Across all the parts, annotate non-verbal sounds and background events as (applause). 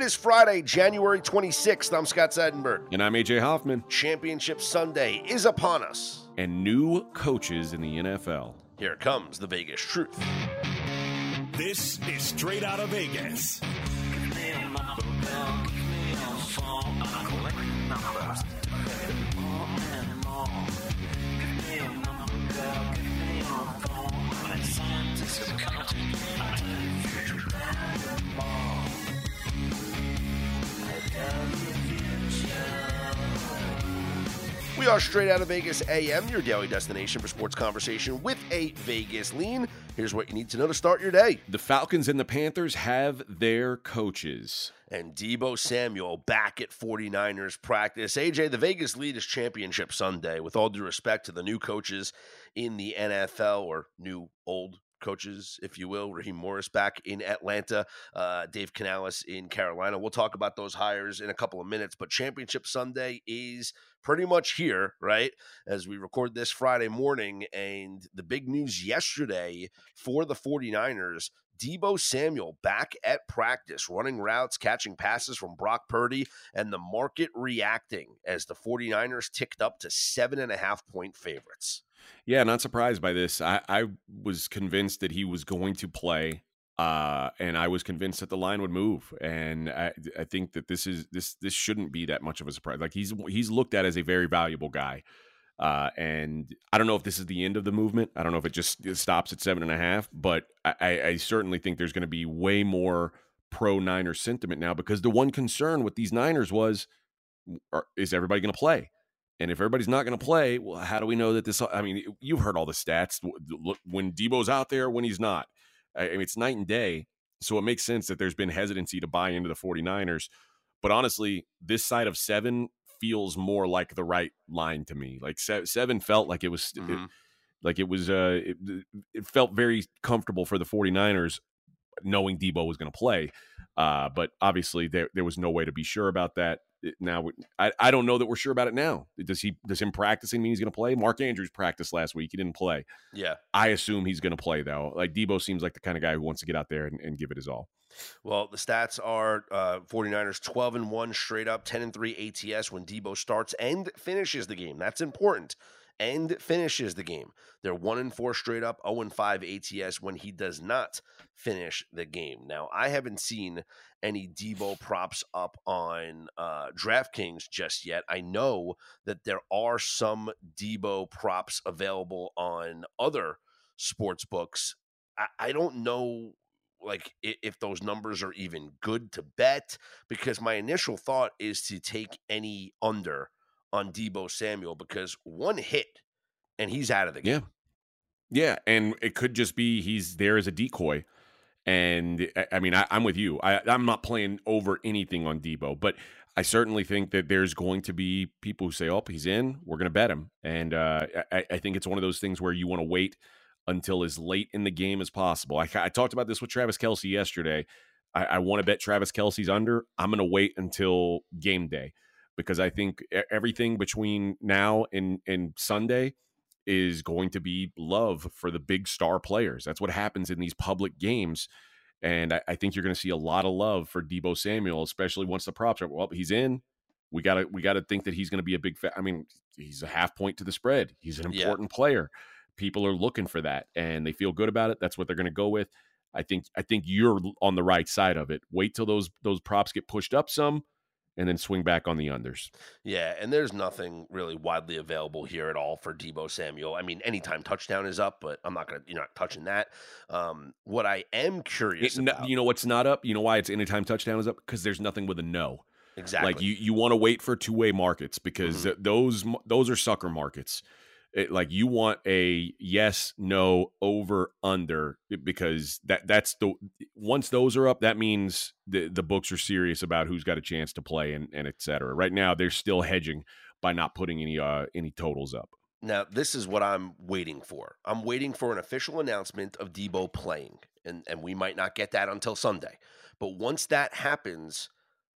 It is Friday, January 26th. I'm Scott Seidenberg. And I'm AJ Hoffman. Championship Sunday is upon us. And new coaches in the NFL. Here comes the Vegas truth. This is straight out of Vegas. We are straight out of Vegas AM, your daily destination for sports conversation with a Vegas lean. Here's what you need to know to start your day. The Falcons and the Panthers have their coaches. And Deebo Samuel back at 49ers practice. AJ, the Vegas lead is championship Sunday. With all due respect to the new coaches in the NFL or new old coaches, if you will. Raheem Morris back in Atlanta, uh, Dave Canales in Carolina. We'll talk about those hires in a couple of minutes, but Championship Sunday is pretty much here, right? As we record this Friday morning. And the big news yesterday for the 49ers Deebo Samuel back at practice, running routes, catching passes from Brock Purdy, and the market reacting as the 49ers ticked up to seven and a half point favorites. Yeah, not surprised by this. I, I was convinced that he was going to play. Uh, and I was convinced that the line would move, and I, I think that this is this this shouldn't be that much of a surprise. Like he's he's looked at as a very valuable guy, uh, and I don't know if this is the end of the movement. I don't know if it just it stops at seven and a half, but I, I certainly think there's going to be way more pro Niner sentiment now because the one concern with these Niners was are, is everybody going to play? And if everybody's not going to play, well, how do we know that this? I mean, you've heard all the stats. When Deebo's out there, when he's not, I mean, it's night and day. So it makes sense that there's been hesitancy to buy into the 49ers. But honestly, this side of seven feels more like the right line to me. Like seven felt like it was mm-hmm. it, like it was uh it, it, felt very comfortable for the 49ers knowing Deebo was going to play. Uh but obviously there there was no way to be sure about that. Now I, I don't know that we're sure about it now. Does he does him practicing mean he's going to play? Mark Andrews practiced last week. He didn't play. Yeah. I assume he's going to play though. Like Deebo seems like the kind of guy who wants to get out there and, and give it his all. Well, the stats are uh, 49ers 12 and 1 straight up, 10 and 3 ATS when Deebo starts and finishes the game. That's important. And finishes the game. They're 1 and 4 straight up, 0 and 5 ATS when he does not finish the game. Now, I haven't seen any Deebo props up on uh, DraftKings just yet. I know that there are some Deebo props available on other sports books. I, I don't know like if those numbers are even good to bet because my initial thought is to take any under on Deebo Samuel because one hit and he's out of the game. Yeah. Yeah, and it could just be he's there as a decoy. And I mean, I, am with you. I, I'm not playing over anything on Deebo, but I certainly think that there's going to be people who say, "Oh, he's in. We're going to bet him." And uh, I, I think it's one of those things where you want to wait until as late in the game as possible. I, I talked about this with Travis Kelce yesterday. I, I want to bet Travis Kelce's under. I'm going to wait until game day because I think everything between now and, and Sunday is going to be love for the big star players. That's what happens in these public games. And I, I think you're going to see a lot of love for Deebo Samuel, especially once the props are well, he's in. We gotta we gotta think that he's going to be a big. Fa- I mean, he's a half point to the spread. He's an important yeah. player people are looking for that and they feel good about it. That's what they're going to go with. I think I think you're on the right side of it. Wait till those those props get pushed up some and then swing back on the unders. Yeah, and there's nothing really widely available here at all for Deebo Samuel. I mean, anytime touchdown is up, but I'm not gonna you're not touching that. Um, what I am curious it, about, you know, what's not up. You know why it's anytime touchdown is up because there's nothing with a no. Exactly. Like you you want to wait for two way markets because mm-hmm. those those are sucker markets it, like you want a yes no over under because that that's the once those are up that means the the books are serious about who's got a chance to play and and etc right now they're still hedging by not putting any uh any totals up. Now this is what i'm waiting for. I'm waiting for an official announcement of deebo playing and and we might not get that until sunday. But once that happens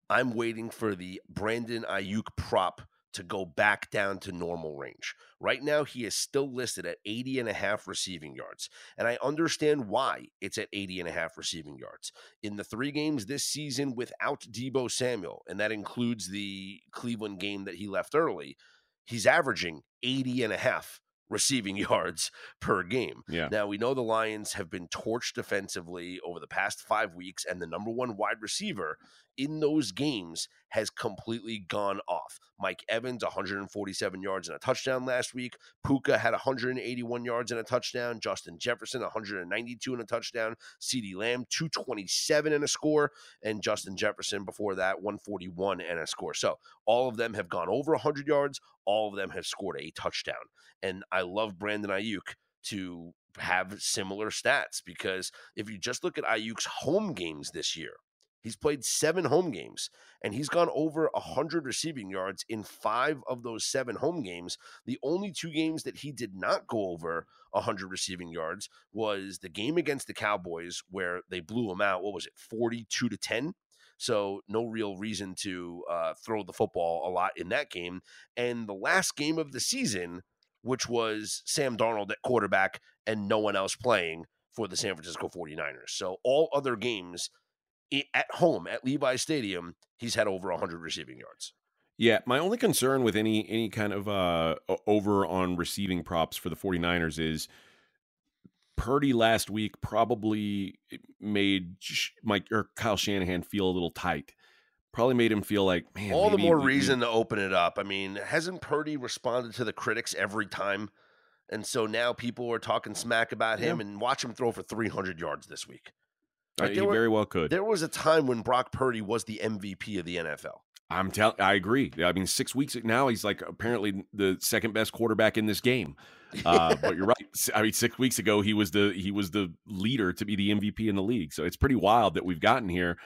i'm waiting for the brandon aiyuk prop to go back down to normal range. Right now, he is still listed at 80 and a half receiving yards. And I understand why it's at 80 and a half receiving yards. In the three games this season without Deebo Samuel, and that includes the Cleveland game that he left early, he's averaging 80 and a half receiving (laughs) yards per game. Yeah. Now, we know the Lions have been torched defensively over the past five weeks, and the number one wide receiver in those games has completely gone off. Mike Evans, 147 yards and a touchdown last week. Puka had 181 yards and a touchdown. Justin Jefferson, 192 and a touchdown. CeeDee Lamb, 227 and a score. And Justin Jefferson before that, 141 and a score. So all of them have gone over 100 yards. All of them have scored a touchdown. And I love Brandon Aiyuk to have similar stats because if you just look at Aiyuk's home games this year, He's played seven home games and he's gone over 100 receiving yards in five of those seven home games. The only two games that he did not go over 100 receiving yards was the game against the Cowboys where they blew him out. What was it, 42 to 10? So no real reason to uh, throw the football a lot in that game. And the last game of the season, which was Sam Darnold at quarterback and no one else playing for the San Francisco 49ers. So all other games at home at Levi Stadium, he's had over 100 receiving yards. Yeah, my only concern with any any kind of uh over on receiving props for the 49ers is Purdy last week probably made Mike or Kyle Shanahan feel a little tight. Probably made him feel like, man, all the more reason to open it up. I mean, hasn't Purdy responded to the critics every time? And so now people are talking smack about him yeah. and watch him throw for 300 yards this week. Like uh, he were, very well could. There was a time when Brock Purdy was the MVP of the NFL. I'm telling. I agree. I mean, six weeks now, he's like apparently the second best quarterback in this game. Uh, but you're (laughs) right. I mean, six weeks ago, he was the he was the leader to be the MVP in the league. So it's pretty wild that we've gotten here.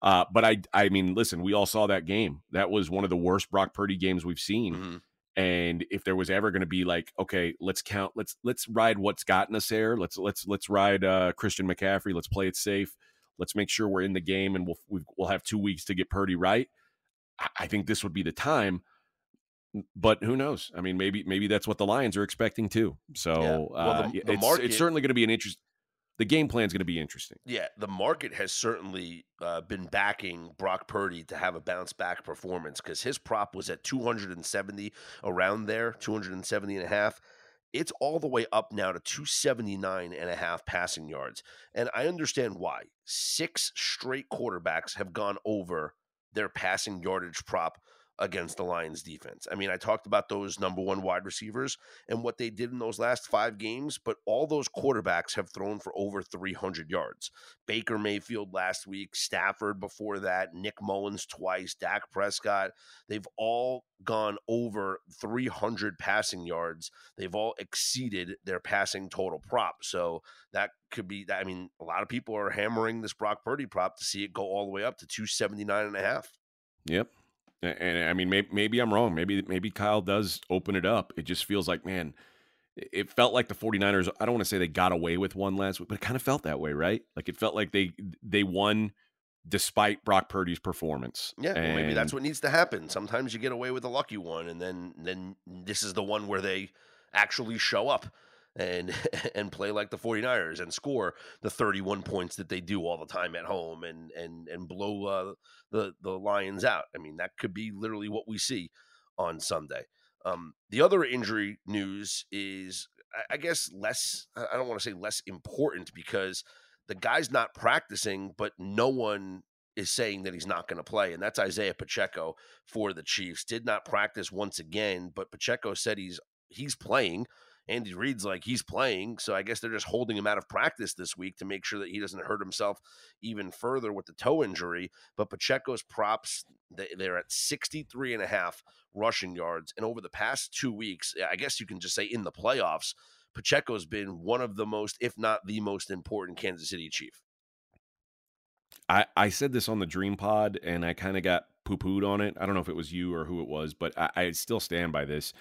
Uh, but I, I mean, listen, we all saw that game. That was one of the worst Brock Purdy games we've seen. Mm-hmm. And if there was ever going to be like, okay, let's count, let's let's ride what's gotten us there. Let's let's let's ride uh, Christian McCaffrey. Let's play it safe. Let's make sure we're in the game, and we'll we'll have two weeks to get Purdy right. I think this would be the time, but who knows? I mean, maybe maybe that's what the Lions are expecting too. So yeah. well, uh, the, the it's, market, it's certainly going to be an interest. The game plan is going to be interesting. Yeah, the market has certainly uh, been backing Brock Purdy to have a bounce back performance because his prop was at 270 around there, 270 and a half it's all the way up now to 279 and a half passing yards. And I understand why. Six straight quarterbacks have gone over their passing yardage prop against the Lions defense. I mean, I talked about those number one wide receivers and what they did in those last five games, but all those quarterbacks have thrown for over 300 yards. Baker Mayfield last week, Stafford before that, Nick Mullens twice, Dak Prescott. They've all gone over 300 passing yards. They've all exceeded their passing total prop. So that could be, I mean, a lot of people are hammering this Brock Purdy prop to see it go all the way up to 279 and a half. Yep. And I mean, maybe, maybe I'm wrong. Maybe maybe Kyle does open it up. It just feels like, man, it felt like the 49ers, I don't want to say they got away with one last week, but it kind of felt that way, right? Like it felt like they they won despite Brock Purdy's performance. Yeah, well, maybe that's what needs to happen. Sometimes you get away with a lucky one, and then then this is the one where they actually show up and (laughs) and play like the 49ers and score the 31 points that they do all the time at home and and and blow uh, the the Lions out. I mean, that could be literally what we see on Sunday. Um, the other injury news is, I, guess, less. I don't want to say less important because the guy's not practicing, but no one is saying that he's not going to play, and that's Isaiah Pacheco for the Chiefs. Did not practice once again, but Pacheco said he's he's playing. Andy Reid's like he's playing, so I guess they're just holding him out of practice this week to make sure that he doesn't hurt himself even further with the toe injury. But Pacheco's props they're at 63 and a half rushing yards and over the past 2 weeks, I guess you can just say in the playoffs, Pacheco's been one of the most if not the most important Kansas City Chief. I, I said this on the Dream Pod and I kind of got poo pooed on it. I don't know if it was you or who it was, but I, I still stand by this.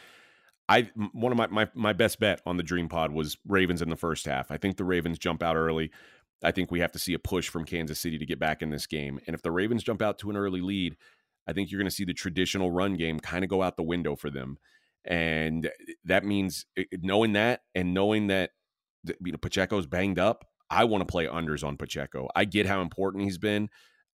I one of my, my my best bet on the Dream Pod was Ravens in the first half. I think the Ravens jump out early. I think we have to see a push from Kansas City to get back in this game. And if the Ravens jump out to an early lead, I think you're going to see the traditional run game kind of go out the window for them. And eh, that means eh, eh, knowing that and knowing that you know Pacheco's banged up, I want to play unders on Pacheco. I get how important he's been.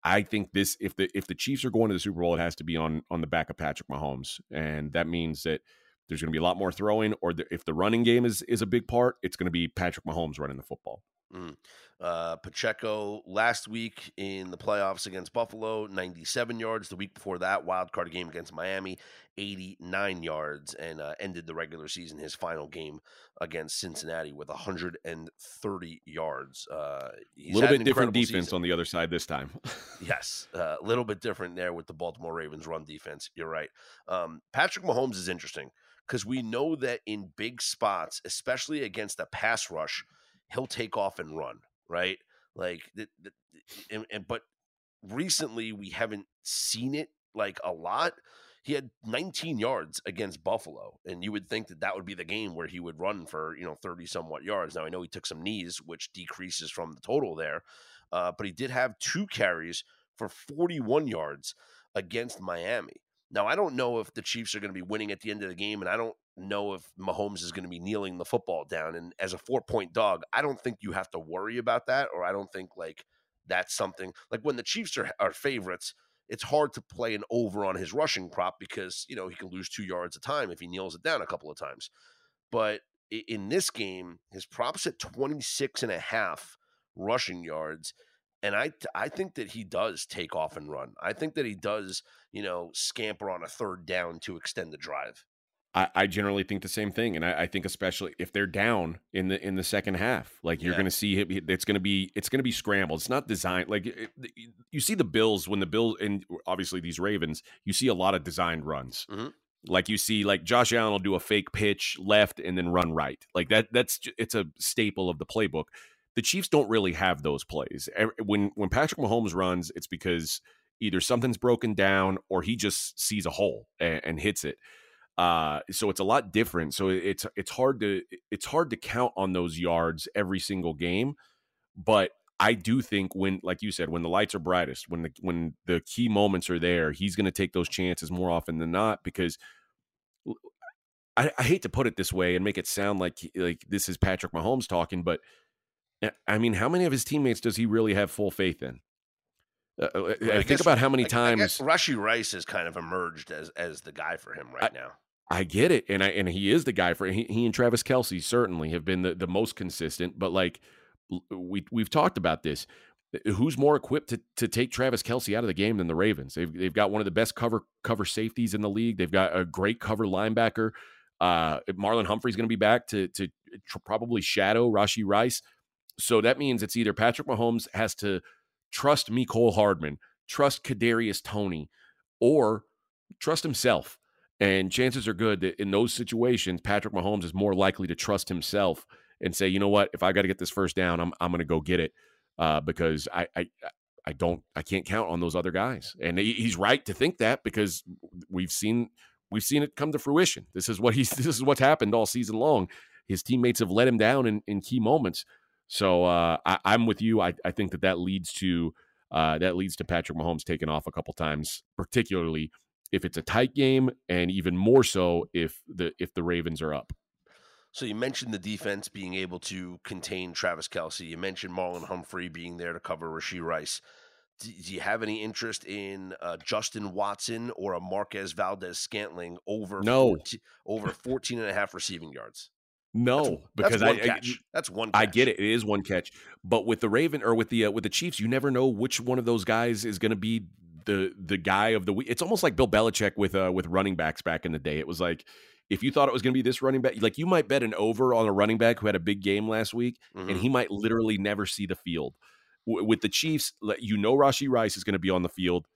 I think this if the if the Chiefs are going to the Super Bowl, it has to be on on the back of Patrick Mahomes, and that means that there's going to be a lot more throwing. Or the, if the running game is is a big part, it's going to be Patrick Mahomes running the football. Mm. Uh, Pacheco last week in the playoffs against Buffalo, 97 yards. The week before that, wild card game against Miami, 89 yards, and uh, ended the regular season his final game against Cincinnati with 130 yards. A uh, little bit different defense season. on the other side this time. (laughs) yes, uh, a little bit different there with the Baltimore Ravens run defense. You're right. Um, Patrick Mahomes is interesting because we know that in big spots, especially against a pass rush – he'll take off and run, right? Like, the, the, and, and, but recently we haven't seen it like a lot. He had 19 yards against Buffalo, and you would think that that would be the game where he would run for you know 30 somewhat yards. Now I know he took some knees, which decreases from the total there, uh, but he did have two carries for 41 yards against Miami. Now I don't know if the Chiefs are going to be winning at the end of the game, and I don't know if Mahomes is going to be kneeling the football down. And as a four point dog, I don't think you have to worry about that, or I don't think like that's something like when the Chiefs are, are favorites. It's hard to play an over on his rushing prop because you know he can lose two yards a time if he kneels it down a couple of times. But in this game, his props at 26 and a half rushing yards. And I, I think that he does take off and run. I think that he does, you know, scamper on a third down to extend the drive. I, I generally think the same thing, and I, I, think especially if they're down in the in the second half, like you're going to see him. It's going to be it's going to be scrambled. It's not designed like it, you see the Bills when the Bills and obviously these Ravens. You see a lot of designed runs. Mm-hmm. Like you see, like Josh Allen will do a fake pitch left and then run right. Like that. That's it's a staple of the playbook. The Chiefs don't really have those plays. When when Patrick Mahomes runs, it's because either something's broken down or he just sees a hole and, and hits it. Uh, so it's a lot different. So it's it's hard to it's hard to count on those yards every single game, but I do think when, like you said, when the lights are brightest, when the when the key moments are there, he's going to take those chances more often than not because. I, I hate to put it this way and make it sound like like this is Patrick Mahomes talking, but I mean, how many of his teammates does he really have full faith in? Uh, uh I, I think guess, about how many times Rashee Rice has kind of emerged as as the guy for him right I, now. I get it, and I and he is the guy for he, he and Travis Kelce certainly have been the, the most consistent. But like we we've talked about this, uh, who's more equipped to to take Travis Kelce out of the game than the Ravens? They've they've got one of the best cover cover safeties in the league. They've got a great cover linebacker. Uh, Marlon Humphrey's going to be back to to probably shadow Rashee Rice. So that means it's either Patrick Mahomes has to trust Mecole Hardman, trust Kadarius Toney, or trust himself and chances are good that in those situations, Patrick Mahomes is more likely to trust himself and say, you know what, if I got to get this first down, I'm I'm going to go get it uh, because I, I I don't I can't count on those other guys. And he's right to think that because we've seen we've seen it come to fruition. This is what he's (laughs) this is what's happened all season long. His teammates have let him down in, in key moments. So uh, I, am with you. I, I think that that leads to uh, that leads to Patrick Mahomes taking off a couple times, particularly if it's a tight game, and even more so if the if the Ravens are up. So you mentioned the defense being able to contain Travis Kelce. You mentioned Marlon Humphrey being there to cover Rashee Rice. Do, do you have any interest in uh, Justin Watson or a Marquez Valdes-Scantling over no 14, over 14 and a half receiving yards? No, that's, because that's I, I, that's one. Catch. I get it. It is one catch, but with the Raven or with the uh, with the Chiefs, you never know which one of those guys is going to be the the guy of the week. It's almost like Bill Belichick with uh with running backs back in the day. It was like if you thought it was going to be this running back, like you might bet an over on a running back who had a big game last week, mm-hmm. and he might literally never see the field. W- with the Chiefs, you know Rashee Rice is going to be on the field.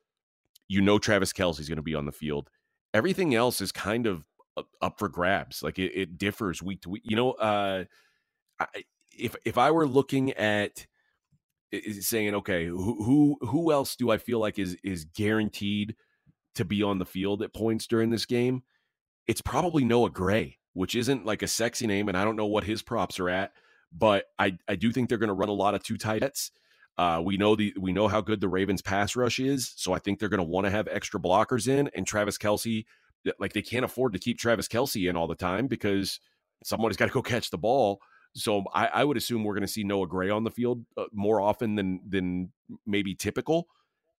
You know Travis Kelce is going to be on the field. Everything else is kind of up for grabs. Like it, it differs week to week. You know, uh, I, if if I were looking at saying, okay, who, who else do I feel like is is guaranteed to be on the field at points during this game? It's probably Noah Gray, which isn't like a sexy name, and I don't know what his props are at, but I I do think they're going to run a lot of two tight ends. Uh, we know the we know how good the Ravens pass rush is, so I think they're going to want to have extra blockers in. And Travis Kelce, like they can't afford to keep Travis Kelce in all the time because somebody's got to go (laughs) catch the ball. So I, I would assume we're going to see Noah Gray on the field uh, more often than than maybe typical.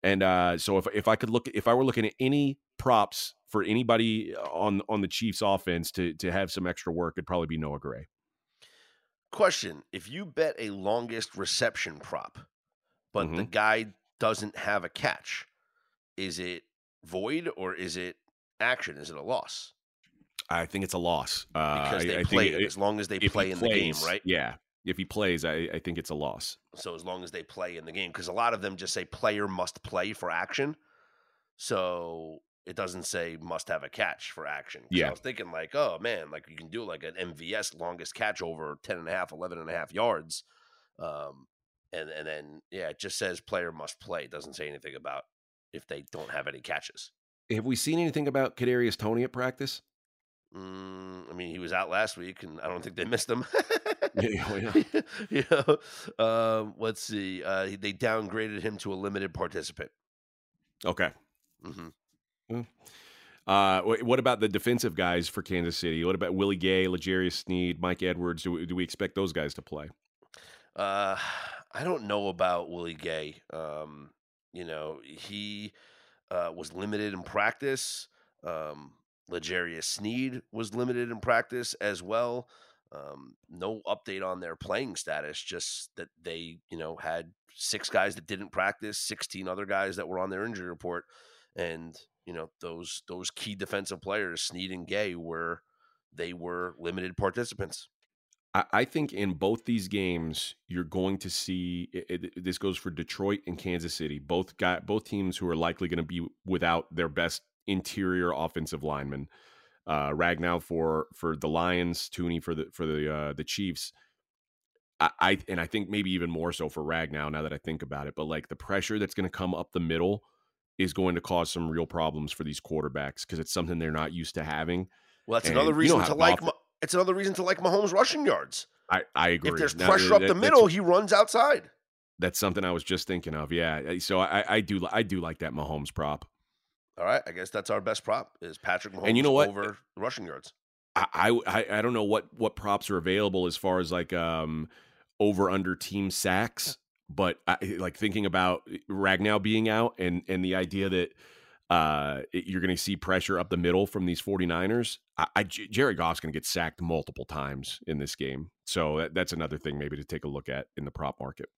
And uh, so if if I could look if I were looking at any props for anybody on on the Chiefs offense to to have some extra work, it'd probably be Noah Gray. Question: If you bet a longest reception prop, but mm-hmm. the guy doesn't have a catch, is it void or is it action? Is it a loss? I think it's a loss uh, because they I, play it, as long as they play in plays, the game, right? Yeah, if he plays, I, I, think it's a loss. So as long as they play in the game, because a lot of them just say player must play for action, so it doesn't say must have a catch for action. Yeah, I was thinking like, oh man, like you can do like an MVS longest catch over 10 and a half, 11 and a half yards. Um, and, and then, yeah, it just says player must play. It doesn't say anything about if they don't have any catches. Have we seen anything about Kadarius Toney at practice? Mm, I mean, he was out last week, and I don't think they missed him. (laughs) yeah, yeah. (laughs) you know, um, let's see. Uh, they downgraded him to a limited participant. Okay. Mm-hmm. Mm. Uh, what about the defensive guys for Kansas City? What about Willie Gay, L'Jarius Sneed, Mike Edwards? Do we, do we expect those guys to play? Uh, (sighs) I don't know about Willie Gay. Um, you know, he uh, was limited in practice. Um, L'Jarius Sneed was limited in practice as well. Um, no update on their playing status, just that they, you know, had six guys that didn't practice, 16 other guys that were on their injury report. And, you know, those those key defensive players, Sneed and Gay, were they were limited participants. I think in both these games, you're going to see it, it, this goes for Detroit and Kansas City. Both got both teams who are likely going to be without their best interior offensive lineman. Uh, Ragnow for for the Lions, Thuney for the for the uh, the Chiefs. I, I and I think maybe even more so for Ragnow now that I think about it. But like the pressure that's going to come up the middle is going to cause some real problems for these quarterbacks because it's something they're not used to having. Well, that's and another reason you know to like. It's another reason to like Mahomes rushing yards. I, I agree. If there's pressure that, up the middle, he runs outside. That's something I was just thinking of. Yeah. So I, I do I do like that Mahomes prop. All right, I guess that's our best prop is Patrick Mahomes and you know what? over rushing yards. I, I I don't know what what props are available as far as like um over under team sacks, but I, like thinking about Ragnow being out and and the idea that uh you're going to see pressure up the middle from these 49ers. I, I Jared Goff's going to get sacked multiple times in this game. So that, that's another thing maybe to take a look at in the prop market.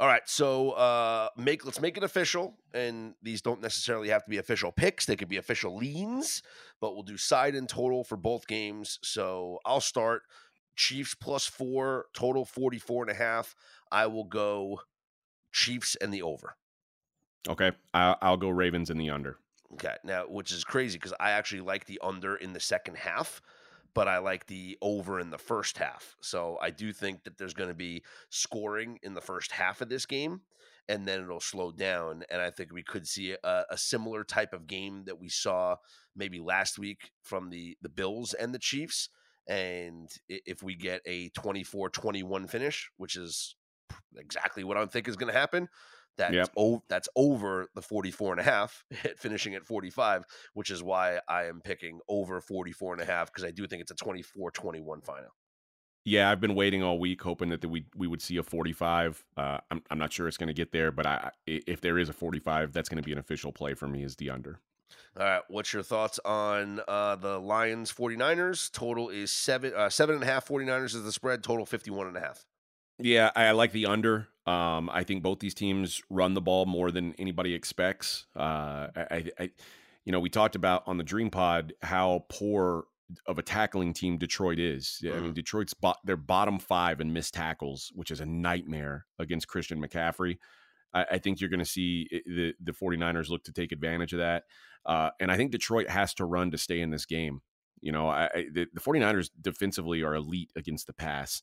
All right, so uh, make let's make it official, and these don't necessarily have to be official picks; they could be official leans. But we'll do side and total for both games. So I'll start Chiefs plus four, total 44 and a half. I will go Chiefs and the over. Okay, I'll, I'll go Ravens in the under. Okay, now which is crazy because I actually like the under in the second half but I like the over in the first half. So I do think that there's going to be scoring in the first half of this game, and then it'll slow down. And I think we could see a, a similar type of game that we saw maybe last week from the the Bills and the Chiefs. And if we get a 24 21 finish, which is exactly what I think is going to happen, that's yep. o- that's over the 44 and a half (laughs) finishing at 45 which is why i am picking over 44 and a half because i do think it's a 24-21 final yeah i've been waiting all week hoping that the, we we would see a 45 uh, I'm, I'm not sure it's going to get there but I, if there is a 45 that's going to be an official play for me is the under all right what's your thoughts on uh, the lions 49ers total is seven uh, seven and a half 49ers is the spread total 51 and a half yeah, I like the under. Um, I think both these teams run the ball more than anybody expects. Uh, I, I, you know, we talked about on the Dream Pod how poor of a tackling team Detroit is. Mm-hmm. I mean, mm-hmm. Detroit's bo- they're bottom five in missed tackles, which is a nightmare against Christian McCaffrey. I, I think you're going to see the the 49ers look to take advantage of that, uh, and I think Detroit has to run to stay in this game. You know, I, the, the 49ers defensively are elite against the pass.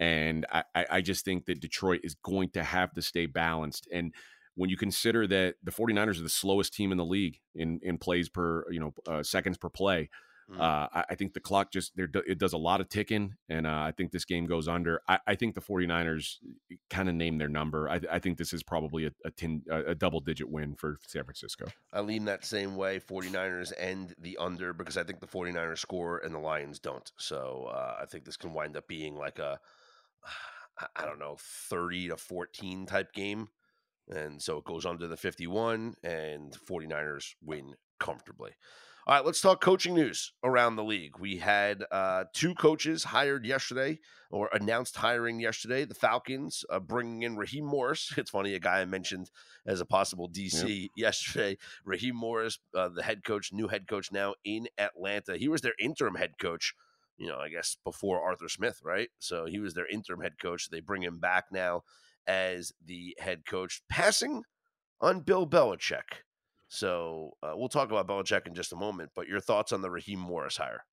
And I, I just think that Detroit is going to have to stay balanced. And when you consider that the 49ers are the slowest team in the league in, in plays per, you know, uh, seconds per play, Mm. Uh, I, I, think the clock just there it does a lot of ticking, and uh, I think this game goes under. I, I think the 49ers eh, kind of name their number. I, I, think this is probably a, a, ten, a double digit win for San Francisco. I lean that same way. 49ers end the under because I think the 49ers score and the Lions don't. So uh, I think this can wind up being like a I don't know 30 to 14 type game. And so it goes under the 51 and 49ers win comfortably. All right, let's talk coaching news around the league. We had uh, two coaches hired yesterday or announced hiring yesterday. The Falcons uh, bringing in Raheem Morris. (laughs) It's funny, a guy I mentioned as a possible DC yep. yesterday. Raheem Morris, uh, the head coach, new head coach now in Atlanta. He was their interim head coach, you know, I guess before Arthur Smith, right? So he was their interim head coach. They bring him back now as the head coach, passing on Bill Belichick. So uh, we'll talk about Belichick in just a moment. But your thoughts on the Raheem Morris hire?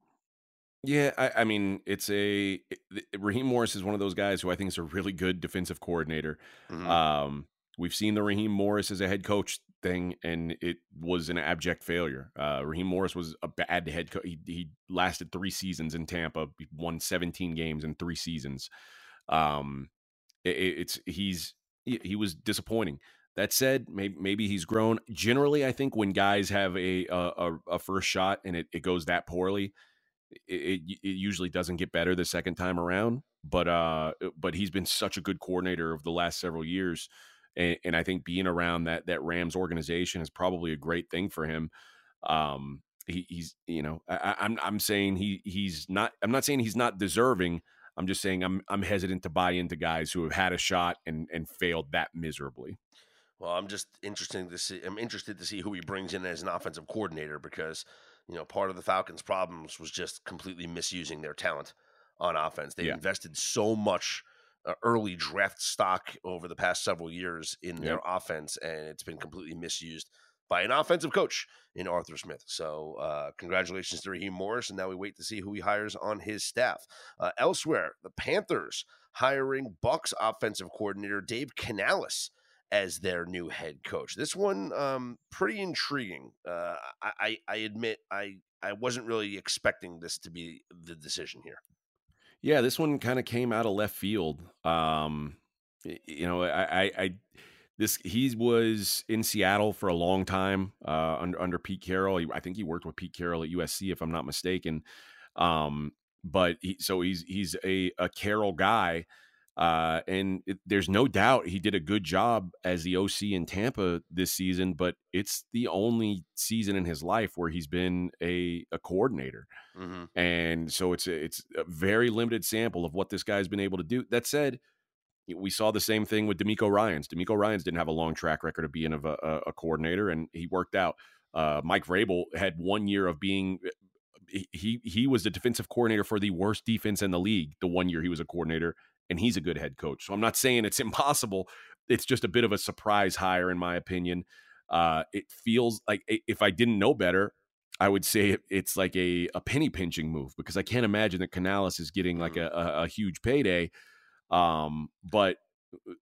Yeah, I, I mean, it's a it, Raheem Morris is one of those guys who I think is a really good defensive coordinator. Mm-hmm. Um, we've seen the Raheem Morris as a head coach thing, and it was an abject failure. Uh, Raheem Morris was a bad head coach. He, he, lasted three seasons in Tampa, he won 17 games in three seasons. Um, it, it's he's he was disappointing. That said, maybe, maybe he's grown. Generally, I think when guys have a a, a first shot and it, it goes that poorly, it, it, it usually doesn't get better the second time around. But uh, but he's been such a good coordinator of the last several years, and, and I think being around that that Rams organization is probably a great thing for him. Um, he, he's you know I, I'm I'm saying he he's not I'm not saying he's not deserving. I'm just saying I'm I'm hesitant to buy into guys who have had a shot and and failed that miserably. Well, I'm just interested to see. I'm interested to see who he brings in as an offensive coordinator because you know part of the Falcons' problems was just completely misusing their talent on offense. They yeah. invested so much early draft stock over the past several years in their offense, and it's been completely misused by an offensive coach in Arthur Smith. So, uh, congratulations to Raheem Morris, and now we wait to see who he hires on his staff. Uh, elsewhere, the Panthers hiring Bucks offensive coordinator Dave Canales as their new head coach. This one, um, pretty intriguing. Uh, I, I admit I I wasn't really expecting this to be the decision here. Yeah, this one kind of came out of left field. Um, you know, I, I, I this he was in Seattle for a long time uh, under under Pete Carroll. I think he worked with Pete Carroll at USC, if I'm not mistaken. Um, but he, so he's he's a, a Carroll guy. Uh, and it, there's no doubt he did a good job as the OC in Tampa this season, but it's the only season in his life where he's been a, a coordinator. Mm-hmm. And so it's a, it's a very limited sample of what this guy's been able to do. That said, we saw the same thing with DeMeco Ryans. DeMeco Ryans didn't have a long track record of being of a, a, a coordinator, and he worked out. Uh, Mike Vrabel had one year of being he he was the defensive coordinator for the worst defense in the league the one year he was a coordinator and he's a good head coach. So I'm not saying it's (laughs) impossible. It's just a bit of a surprise hire, in my opinion. Uh, it feels like if I didn't know better, I would say it's like a, a penny pinching move because I can't imagine that Canales is getting like mm. a, a, a huge payday. Um, but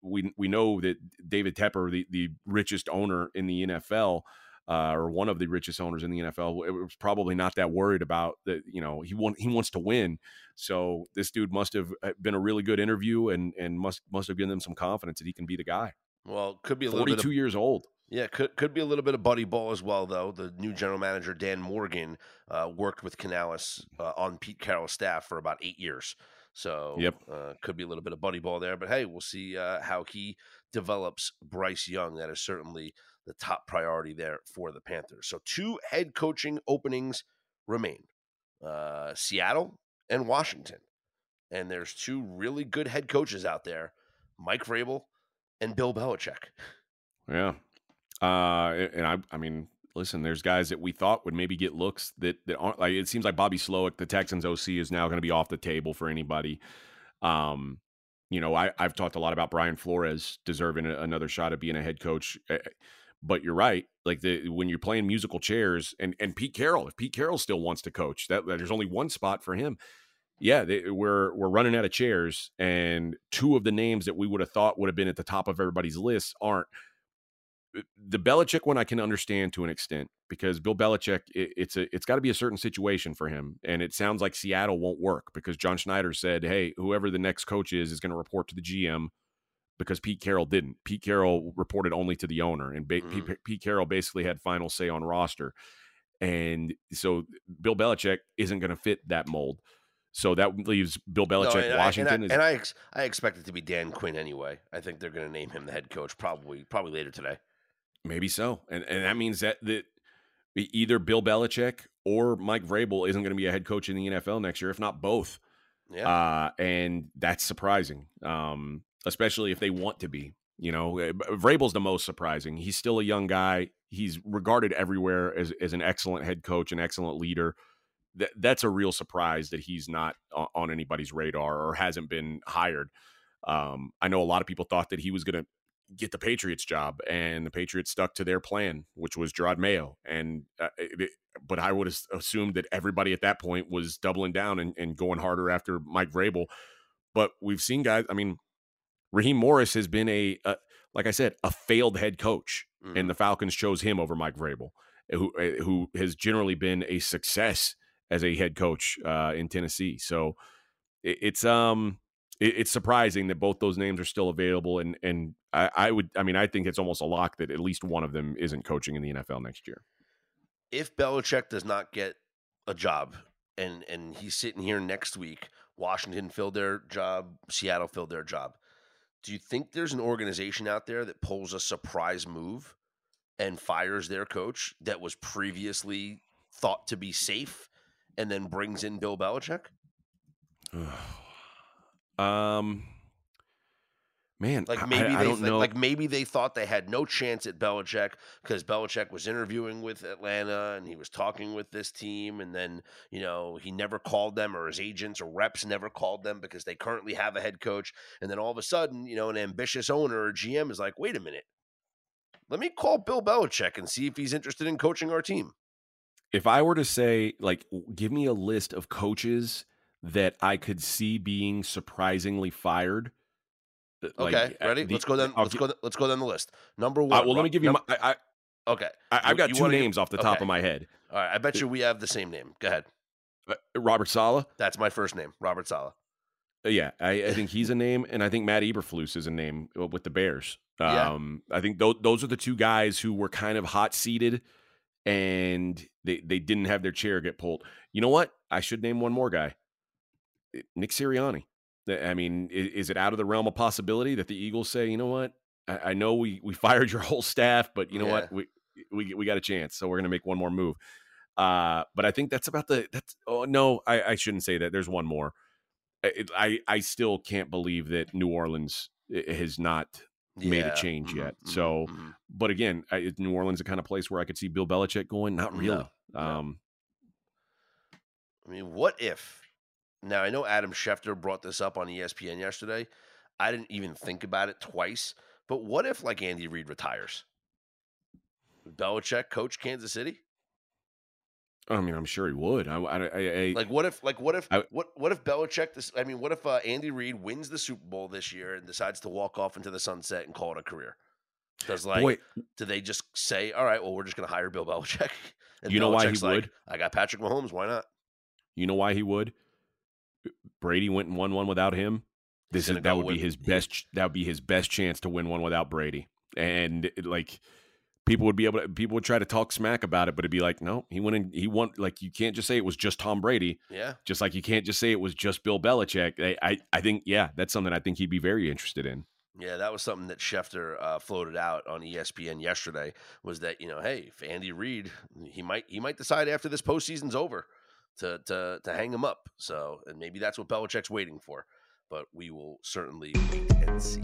we we know that David Tepper, the, the richest owner in the NFL, uh, or one of the richest owners in the NFL, was probably not that worried about that. You know, he want he wants to win. So this dude must have uh, been a really good interview and and must must have given them some confidence that he can be the guy. Well, could be a little 42 bit of, years old. Yeah, could could be a little bit of buddy ball as well, though. The new general manager Dan Morgan uh, worked with Canales uh, on Pete Carroll's staff for about eight years. So yep, uh, could be a little bit of buddy ball there. But hey, we'll see uh, how he develops Bryce Young. That is certainly the top priority there for the Panthers. So two head coaching openings remain: uh, Seattle and Washington. And there's two really good head coaches out there: Mike Vrabel and Bill Belichick. Yeah, uh, and I, I mean, listen, there's guys that we thought would maybe get looks that that aren't like. It seems like Bobby Slowik, the Texans OC, is now going to be off the table for anybody. Um, you know, I, I've talked a lot about Brian Flores deserving a, another shot at being a head coach. But you're right. Like the when you're playing musical chairs, and and Pete Carroll, if Pete Carroll still wants to coach, that, that there's only one spot for him. Yeah, they, we're we're running out of chairs, and two of the names that we would have thought would have been at the top of everybody's list aren't. Uh, the Belichick one I can understand to an extent because Bill Belichick, it, it's a it's got to be a certain situation for him, and it sounds like Seattle won't work because John Schneider said, "Hey, whoever the next coach is is going to report to the GM." Because Pete Carroll didn't. Pete Carroll reported only to the owner, and ba- Mhm. Pete, Pete Carroll basically had final say on roster. And so Bill Belichick isn't going to fit that mold. So that leaves Bill No, Belichick, and I- Washington. and is, I, and I, ex- I expect it to be Dan Quinn anyway. I think they're going to name him the head coach probably probably later today. Maybe so, and and that means that that either Bill Belichick or Mike Vrabel isn't going to be a head coach in the NFL next year, if not both. Yeah, Uh, and that's surprising, um, especially if they want to be. You know, Uh, Vrabel's the most surprising. He's still a young guy. He's regarded everywhere as as an excellent head coach, an excellent leader. That that's a real surprise that he's not on anybody's radar or hasn't been hired. Um, I know a lot of people thought that he was going to get the Patriots job, and the Patriots stuck to their plan, which was Jerod Mayo. And uh, it, it- but I would have assumed that everybody at that point was doubling down and, and going harder after Mike Vrabel. But we've seen guys. I mean, Raheem Morris has been a, a like I said, a failed head coach, Mhm. and the Falcons chose him over Mike Vrabel, who uh, who has generally been a success as a head coach uh, in Tennessee. So it, it's um it, it's surprising that both those names are still available, and and I, I would I mean I think it's almost a lock that at least one of them isn't coaching in the NFL next year. if Belichick does not get a job and and he's sitting here next week, Washington filled their job, Seattle filled their job. Do you think there's an organization out there that pulls a surprise move and fires their coach that was previously thought to be safe and then brings in Bill Belichick? (sighs) um, man, Like maybe I, I they know. like maybe they thought they had no chance at Belichick because Belichick was interviewing with Atlanta and he was talking with this team and then you know he never called them or his agents or reps never called them because they currently have a head coach and then all of a sudden you know an ambitious owner or GM is like wait a minute let me call Bill Belichick and see if he's interested in coaching our team if I were to say, like, give me a list of coaches that I could see being surprisingly fired. Uh, like, okay uh, ready the- let's go down I'll let's go let's go down the list number uh, one well, let me give you. num- My, I, I, okay I, I've got you two wanna give- names off the top okay. of my head. all right I bet you we have the same name go ahead Uh, Robert Saleh. that's my first name Robert Saleh Uh, Yeah, I, I think he's a name, and I think Matt Eberflus is a name uh, with the Bears. Yeah. Um, I think those those are the two guys who were kind of hot seated, and they they didn't have their chair get pulled. You know what? I should name one more guy, Uh, Nick Sirianni. I mean, is, is it out of the realm of possibility that the Eagles say, you know what? I, I know we we (laughs) fired your whole staff, but you know what? We we we got a chance, so we're gonna make one more move. Uh, but I think that's about the that's. Oh no, I, I shouldn't say that. There's one more. It, I I still can't believe that New Orleans has not made a Yeah. change Mhm, yet. mhm, So, mhm. but again, I, New Orleans the kind of place where I could see Bill Belichick going? Not really. No. Um, I mean, what if? Now I know Adam Schefter brought this up on ESPN yesterday. I didn't even think about it twice. But what if, like Andy Reid retires? Would Belichick coach Kansas City? I mean, I'm sure he would. I, I, I, Like what if? Like what if? What what if Belichick? This, I mean, what if uh, Andy Reid wins the Super Bowl this year and decides to walk off into the sunset and call it a career? Does like boy, do they just say, all right, well, we're just going to hire Bill Belichick? (laughs) And You know why he like, would? I got Patrick Mahomes. Why not? you know why he would? Brady went and won one without him. This is that would be his best. That would be his best chance to win one without Brady. And it- like people would be able to, people would try to talk smack about it, but it'd be like, no, he went and he won. Like you can't just say it was just Tom Brady. Yeah. Just like you can't just say it was just Bill Belichick. I, I, I think, yeah, that's something I think he'd be very interested in. Yeah, that was something that Schefter uh, floated out on ESPN yesterday. Was that you know, hey, if Andy Reid, he might he might decide after this postseason's over to to to hang him up. So, and maybe that's what Belichick's waiting for. But we will certainly wait and see.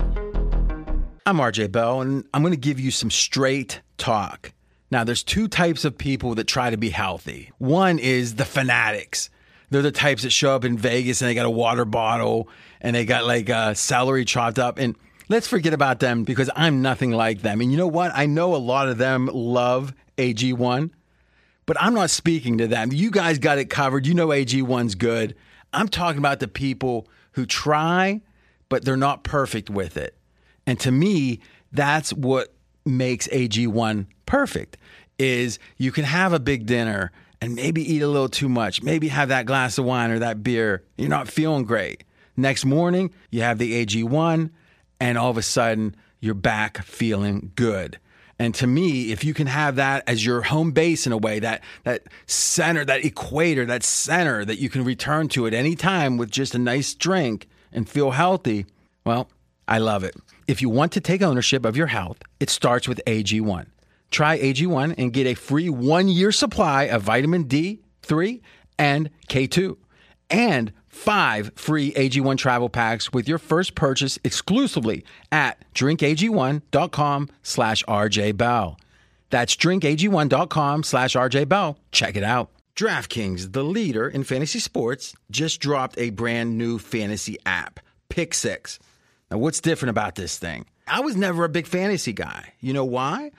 I'm RJ Bell, and I'm going to give you some straight talk. Now, there's two types of people that try to be healthy. One is the fanatics. They're the types that show up in Vegas and they got a water bottle and they got like a celery chopped up. And let's forget about them because I'm nothing like them. And you know what? I know a lot of them love AG1, but I'm not speaking to them. You guys got it covered. You know AG1's good. I'm talking about the people who try, but they're not perfect with it. And to me, that's what makes AG1 perfect is you can have a big dinner and maybe eat a little too much, maybe have that glass of wine or that beer. You're not feeling great. Next morning, you have the AG1 and all of a sudden you're back feeling good. And to me, if you can have that as your home base in a way, that that center, that equator, that center that you can return to at any time with just a nice drink and feel healthy, well, I love it. If you want to take ownership of your health, it starts with AG1. Try AG1 and get a free one year supply of vitamin D3 and K2 and five free AG1 travel packs with your first purchase exclusively at drinkag1.com slash rjbell. That's drinkag1.com slash rjbell. Check it out. DraftKings, the leader in fantasy sports, just dropped a brand new fantasy app, Pick Six. Now, what's different about this thing? I was never a big fantasy guy. You know why?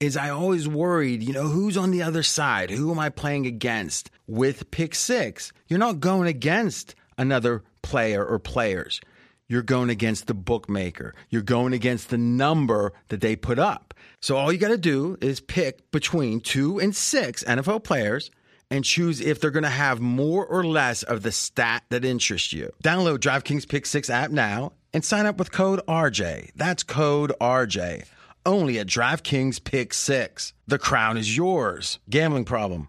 Is I always worried, you know, who's on the other side? Who am I playing against? With Pick Six, you're not going against another player or players. You're going against the bookmaker. You're going against the number that they put up. So all you got to do is pick between two and six NFL players and choose if they're going to have more or less of the stat that interests you. Download DraftKings Pick 6 app now and sign up with code RJ. That's code RJ. Only at DraftKings Pick 6. The crown is yours. Gambling problem?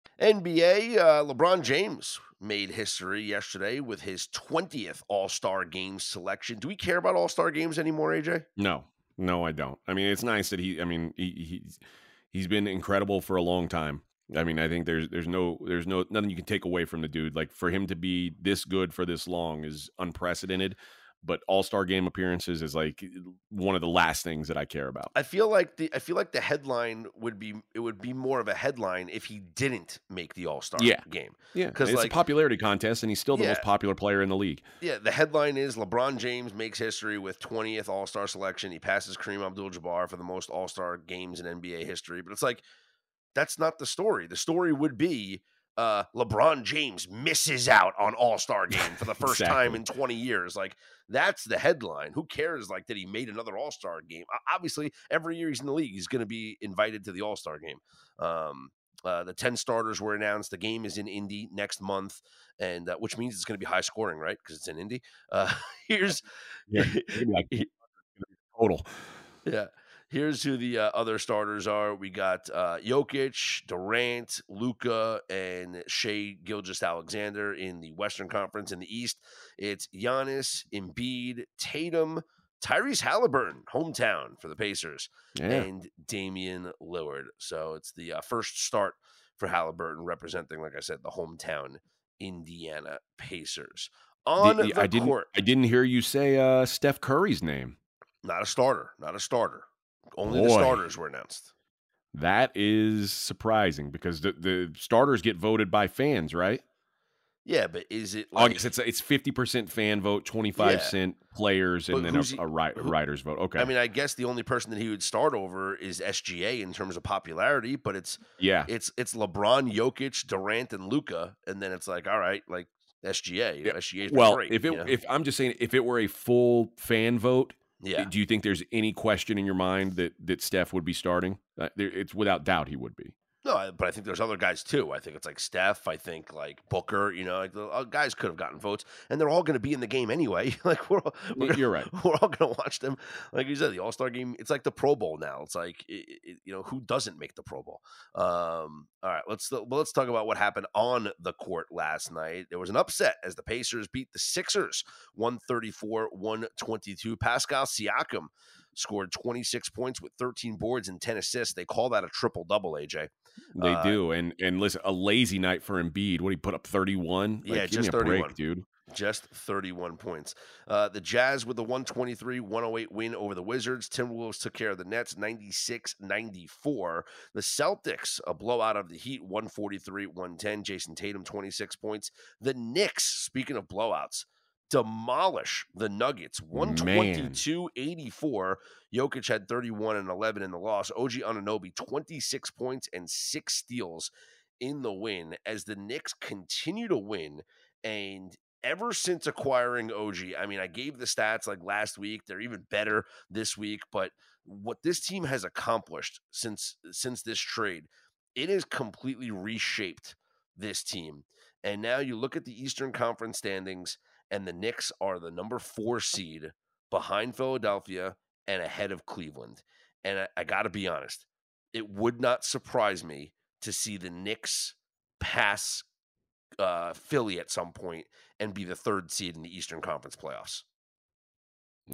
NBA, uh, LeBron James made history yesterday with his 20th All Star Games selection. Do we care about All Star Games anymore, AJ? No, no, I don't. I mean, it's nice that he. I mean, he, he's he's been incredible for a long time. I mean, I think there's there's no there's no nothing you can take away from the dude. Like for him to be this good for this long is unprecedented but All Star game appearances is like one of the last things that I care about. I feel like the I feel like the headline would be it would be more of a headline if he didn't make the All Star yeah. game. Yeah, because it's like, a popularity contest, and he's still the yeah. most popular player in the league. Yeah, the headline is LeBron James makes history with 20th All Star selection. He passes Kareem Abdul-Jabbar for the most All Star games in NBA history. But it's like that's not the story. The story would be uh, LeBron James misses out on All Star (laughs) game for the first exactly. time in 20 years. Like that's the headline. Who cares? Like that he made another All Star game. Obviously, every year he's in the league, he's going to be invited to the All Star game. Um, uh, the 10 starters were announced. The game is in Indy next month, and uh, which means it's going to be high scoring, right? Because it's in Indy. Uh, (laughs) here's yeah, like (laughs) total. Yeah. Here's who the uh, other starters are. We got uh, Jokic, Durant, Luka, and Shai Gilgeous-Alexander in the Western Conference. In the East, it's Giannis, Embiid, Tatum, Tyrese Halliburton, hometown for the Pacers, yeah. and Damian Lillard. So it's the uh, first start for Halliburton, representing, like I said, the hometown Indiana Pacers. On the, I didn't, court, I didn't hear you say uh, Steph Curry's name. Not a starter. Not a starter. Only Boy, the starters were announced. That is surprising because the, the starters get voted by fans, right? Yeah, but is it? Like, oh, I guess it's it's fifty percent fan vote, twenty five yeah. cent players, and but then a, a, a writers vote. Okay. I mean, I guess the only person that he would start over is SGA in terms of popularity, but it's yeah, it's it's LeBron, Jokic, Durant, and Luka, and then it's like, all right, like SGA. Yeah. SGA. Well, great, if it if I'm just saying, if it were a full fan vote, yeah. Do you think there's any question in your mind that that Steph would be starting? Uh, it's without doubt he would be. No, but I think there's other guys too. I think it's like Steph. I think like Booker. You know, like the uh, guys could have gotten votes, and they're all going to be in the game anyway. (laughs) like we're, all, we're you're right. (laughs) We're all going to watch them. Like you said, the All Star game. It's like the Pro Bowl now. It's like it, it, you know who doesn't make the Pro Bowl. Um, all right, let's well, let's talk about what happened on the court last night. There was an upset as the Pacers beat the Sixers 134-122. Pascal Siakam scored 26 points with 13 boards and 10 assists. They call that a triple double, AJ. They uh, do. And and listen, a lazy night for Embiid. What he put up 31? Yeah, like, just 31. break, dude. Just 31 points. Uh, the Jazz with the 123 108 win over the Wizards. Timberwolves took care of the Nets 96 94. The Celtics, a blowout of the Heat 143 110. Jayson Tatum 26 points. The Knicks, speaking of blowouts, demolish the Nuggets 122 84. Jokic had 31 and 11 in the loss. OG Anunoby 26 points and six steals in the win as the Knicks continue to win. And ever since acquiring OG, I mean, I gave the stats like last week. They're even better this week. But what this team has accomplished since since this trade, it has completely reshaped this team. And now you look at the Eastern Conference standings, and the Knicks are the number four seed behind Philadelphia and ahead of Cleveland. And I, I got to be honest, it would not surprise me to see the Knicks pass uh, Philly at some point and be the third seed in the Eastern Conference playoffs.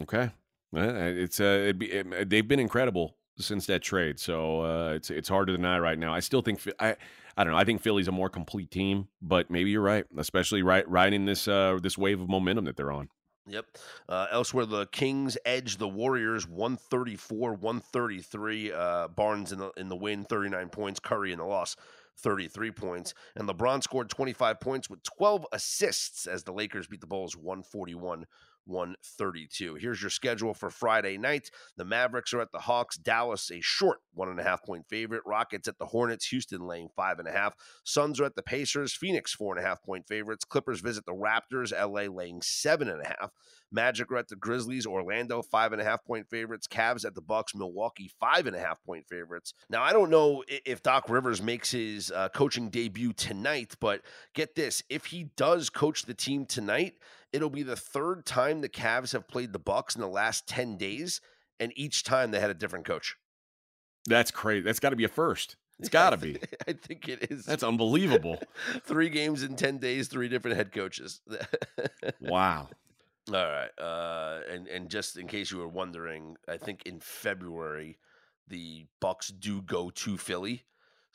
Okay, it's uh, be, it, they've been incredible since that trade, so uh, it's it's hard to deny right now. I still think I I don't know. I think Philly's a more complete team, but maybe you're right, especially right riding this uh, this wave of momentum that they're on. Yep. Uh, elsewhere, the Kings edge the Warriors 134 133. Uh, Barnes in the, in the win, 39 points. Curry in the loss, 33 points. And LeBron scored 25 points with 12 assists as the Lakers beat the Bulls 141 132. Here's your schedule for Friday night. The Mavericks are at the Hawks. Dallas, a short one and a half point favorite. Rockets at the Hornets. Houston laying five and a half. Suns are at the Pacers. Phoenix, four and a half point favorites. Clippers visit the Raptors. LA laying seven and a half. Magic are at the Grizzlies. Orlando, five and a half point favorites. Cavs at the Bucks. Milwaukee, five and a half point favorites. Now, I don't know if Doc Rivers makes his uh, coaching debut tonight, but get this: if he does coach the team tonight, it'll be the third time the Cavs have played the Bucks in the last ten days, and each time they had a different coach. That's crazy. That's got to be a first. (laughs) It's got to be. (laughs) I think it is. That's unbelievable. (laughs) three games in 10 days, three different head coaches. wow. All right. Uh, and and just in case you were wondering, I think in February the Bucks do go to Philly.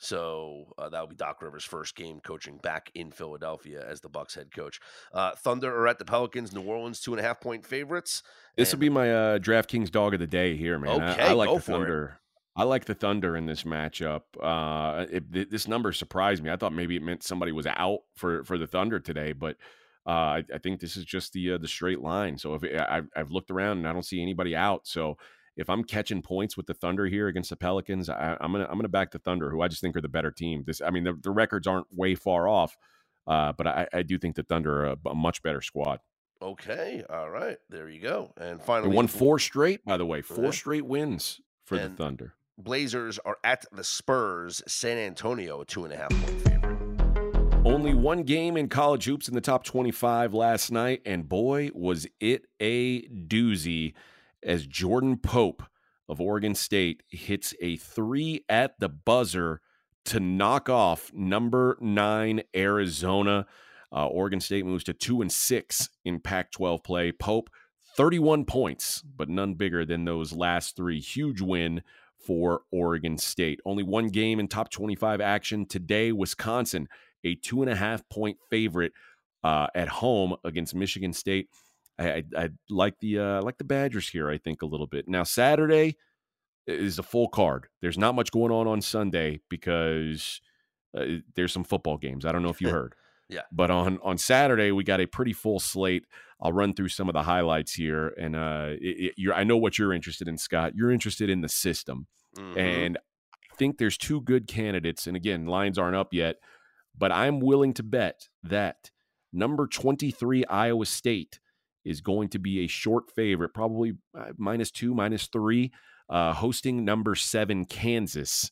So uh, that will be Doc Rivers' first game coaching back in Philadelphia as the Bucks head coach. Uh, Thunder are at the Pelicans. New Orleans two and a half point favorites. This will be my uh, DraftKings dog of the day here, man. Okay, I, I like the Thunder. I like the Thunder in this matchup. Uh, it, this number surprised me. I thought maybe it meant somebody was out for for the Thunder today, but uh, I, I, think this is just the uh, the straight line. So if it, I've, I've looked around and I don't see anybody out, so if I'm catching points with the Thunder here against the Pelicans, I, am gonna I'm gonna back the Thunder, who I just think are the better team. This, I mean, the, the records aren't way far off, uh, but I, I, do think the Thunder are a, a, much better squad. Okay, all right, there you go. And finally, they won four straight, by the way, four straight wins for and the Thunder. Blazers are at the Spurs. San Antonio, a two and a half point favorite. Only one game in college hoops in the top 25 last night, and boy, was it a doozy as Jordan Pope of Oregon State hits a three at the buzzer to knock off number nine Arizona. Uh, Oregon State moves to two and six in Pac 12 play. Pope, 31 points, but none bigger than those last three. Huge win for Oregon State. Only one game in top 25 action today. Wisconsin a two and a half point favorite uh, at home against Michigan State. I, I, I like the uh, like the Badgers here. I think a little bit now. Saturday is a full card. There's not much going on on Sunday because uh, there's some football games. I don't know if you (laughs) heard. yeah. But on on Saturday we got a pretty full slate. I'll run through some of the highlights here, and uh, it, it, I know what you're interested in, Scott. You're interested in the system, mm-hmm. and I think there's two good candidates. And again, lines aren't up yet, but I'm willing to bet that number 23 Iowa State is going to be a short favorite, probably uh, minus two, minus three, uh, hosting number seven Kansas.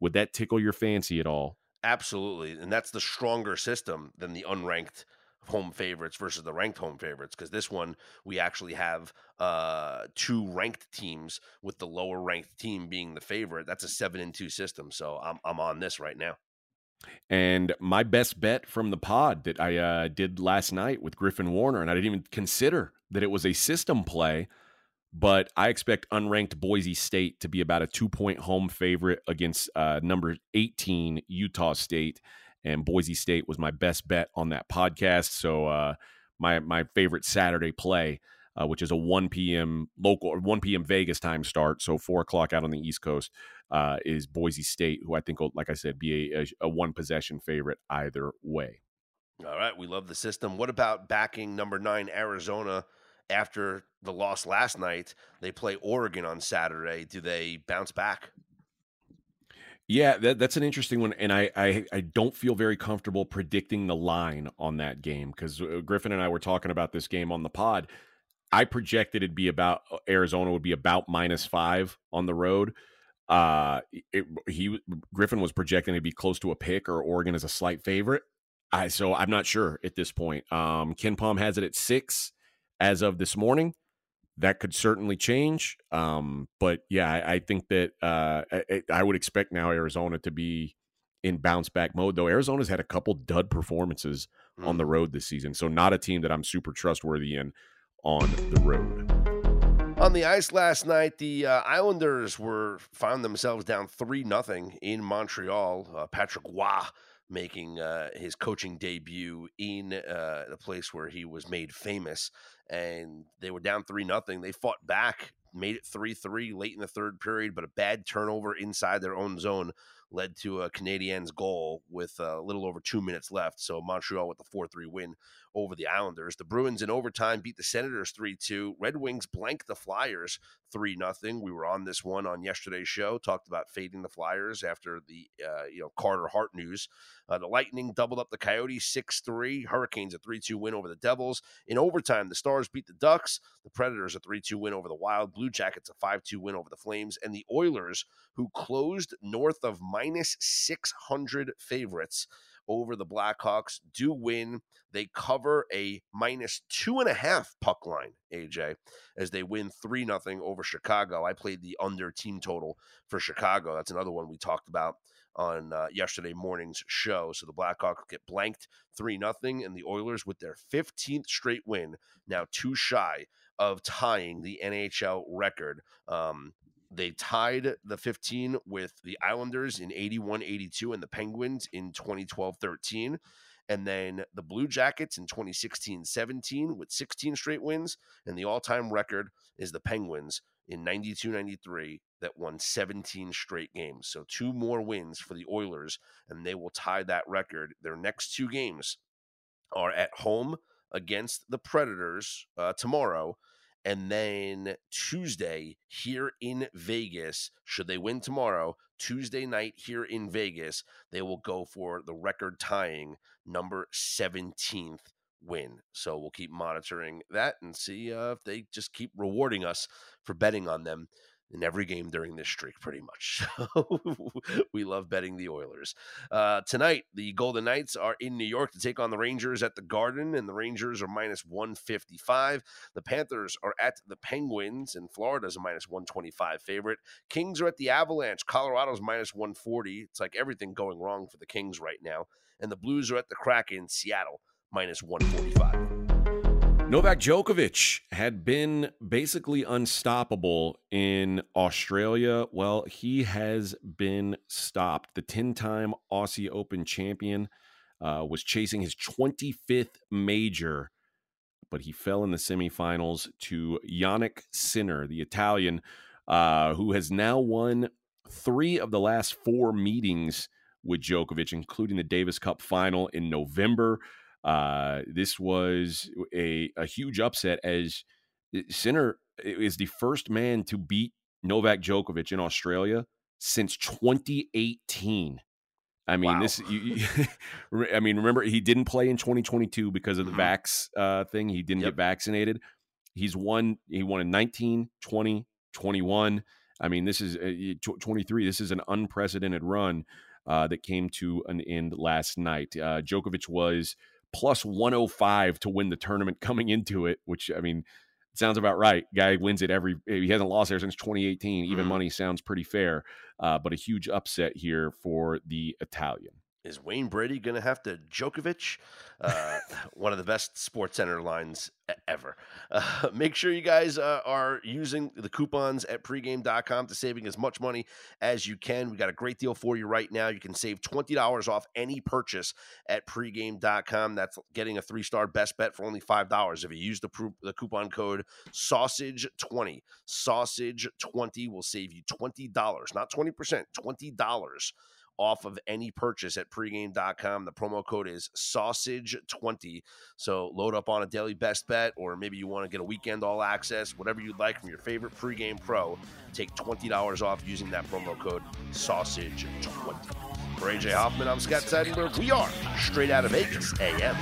Would that tickle your fancy at all? Absolutely. And that's the stronger system than the unranked home favorites versus the ranked home favorites because this one we actually have uh two ranked teams with the lower ranked team being the favorite that's a 7 and 2 system so I'm I'm on this right now and my best bet from the pod that I uh, did last night with Griffin Warner, and I didn't even consider that it was a system play, but I expect unranked Boise State to be about a two point home favorite against uh, number 18 Utah State. And Boise State was my best bet on that podcast. So, uh, my my favorite Saturday play, uh, which is a 1 p.m. local or 1 p.m. Vegas time start, so four o'clock out on the East Coast, uh, is Boise State, who I think will, like I said, be a, a, a one possession favorite either way. All right, we love the system. What about backing number nine Arizona after the loss last night? They play Oregon on Saturday. Do they bounce back? Yeah, that, that's an interesting one, and I, I I don't feel very comfortable predicting the line on that game because uh, Griffin and I were talking about this game on the pod. I projected it'd be about uh, Arizona would be about minus five on the road. Uh, it, he Griffin was projecting it'd be close to a pick or Oregon as a slight favorite. I so I'm not sure at this point. Um, KenPom has it at six as of this morning that could certainly change. Um, but yeah, I, I, think that uh, I, I, would expect now Arizona to be in bounce back mode. Though Arizona's had a couple dud performances mm. on the mm. road this season, so not a team that I'm super trustworthy in on the road. On the ice last night, the uh, Islanders were found themselves down three nothing in Montreal. Uh, Patrick Roy making uh, his coaching debut in uh, the place where he was made famous. And they were down 3 nothing. They fought back, made it 3 3 late in the third period, but a bad turnover inside their own zone led to a Canadiens goal with uh, a little over two minutes left. So Montreal with the 4 3 win over the Islanders. The Bruins in overtime beat the Senators 3 2. Red Wings blanked the Flyers 3 0. We were on this one on yesterday's show, talked about fading the Flyers after the uh, you know Carter Hart news. Uh, the Lightning doubled up the Coyotes 6 3. Hurricanes a 3 2 win over the Devils. In overtime, the Stars beat the Ducks. The Predators a 3 2 win over the Wild. Blue Jackets a 5 2 win over the Flames. And the Oilers, who closed north of minus 600 favorites over the Blackhawks do win. They cover a minus two and a half puck line, AJ, as they win 3 nothing over Chicago. I played the under team total for Chicago. That's another one we talked about on uh, yesterday morning's show. So the Blackhawks get blanked 3 nothing, and the Oilers, with their 15th straight win, now too shy of tying the NHL record. Um, they tied the 15 with the Islanders in 81 82 and the Penguins in 2012 13. And then the Blue Jackets in 2016 17 with 16 straight wins. And the all time record is the Penguins in 92 93 that won 17 straight games. So two more wins for the Oilers, and they will tie that record. Their next two games are at home against the Predators uh, tomorrow and then Tuesday here in Vegas, should they win tomorrow, Tuesday night here in Vegas, they will go for the record tying number 17th win. So we'll keep monitoring that and see uh, if they just keep rewarding us for betting on them in every game during this streak, pretty much. (laughs) we love betting the Oilers. Uh, tonight, the Golden Knights are in New York to take on the Rangers at the Garden, and the Rangers are minus 155. The Panthers are at the Penguins, and Florida's a minus 125 favorite. Kings are at the Avalanche. Colorado's minus 140. It's like everything going wrong for the Kings right now. And the Blues are at the Kraken. Seattle minus 145. Novak Djokovic had been basically unstoppable in Australia. Well, he has been stopped. The 10 time Aussie Open champion uh, was chasing his 25th major, but he fell in the semifinals to Jannik Sinner, the Italian, uh, who has now won three of the last four meetings with Djokovic, including the Davis Cup final in November. Uh, this was a, a huge upset as eh, Sinner is the first man to beat Novak Djokovic in Australia since 2018. I mean, wow. this. You, you, (laughs) (laughs) I mean, remember he didn't play in 2022 because of the mm-hmm. vax uh, thing. He didn't yep. get vaccinated. He's won. He won in 19, 20, 21. I mean, this is uh, 23. This is an unprecedented run uh, that came to an end last night. Uh, Djokovic was plus 105 to win the tournament (laughs) coming into it, which I mean, sounds about right. Guy wins it every. He hasn't lost there since 2018. Even mm-hmm. money sounds pretty fair, uh, but a huge upset here for the Italian. Is Wayne Brady going to have to Djokovic? Uh, (laughs) one of the best Sports Center lines ever. Uh, make sure you guys uh, are using the coupons at pregame.com to saving as much money as you can. We got a great deal for you right now. You can save $20 off any purchase at pregame.com. That's getting a three star best bet for only $5. If you use the, pro- the coupon code sausage20, sausage20 will save you $20, not 20%, $20 off of any purchase at pregame.com. The promo code is sausage20. So load up on a daily best bet, or maybe you want to get a weekend all access, whatever you'd like from your favorite pregame pro. Take $20 off using that promo code sausage20. For AJ Hoffman, I'm Scott Seidenberg. We are straight out of Vegas AM.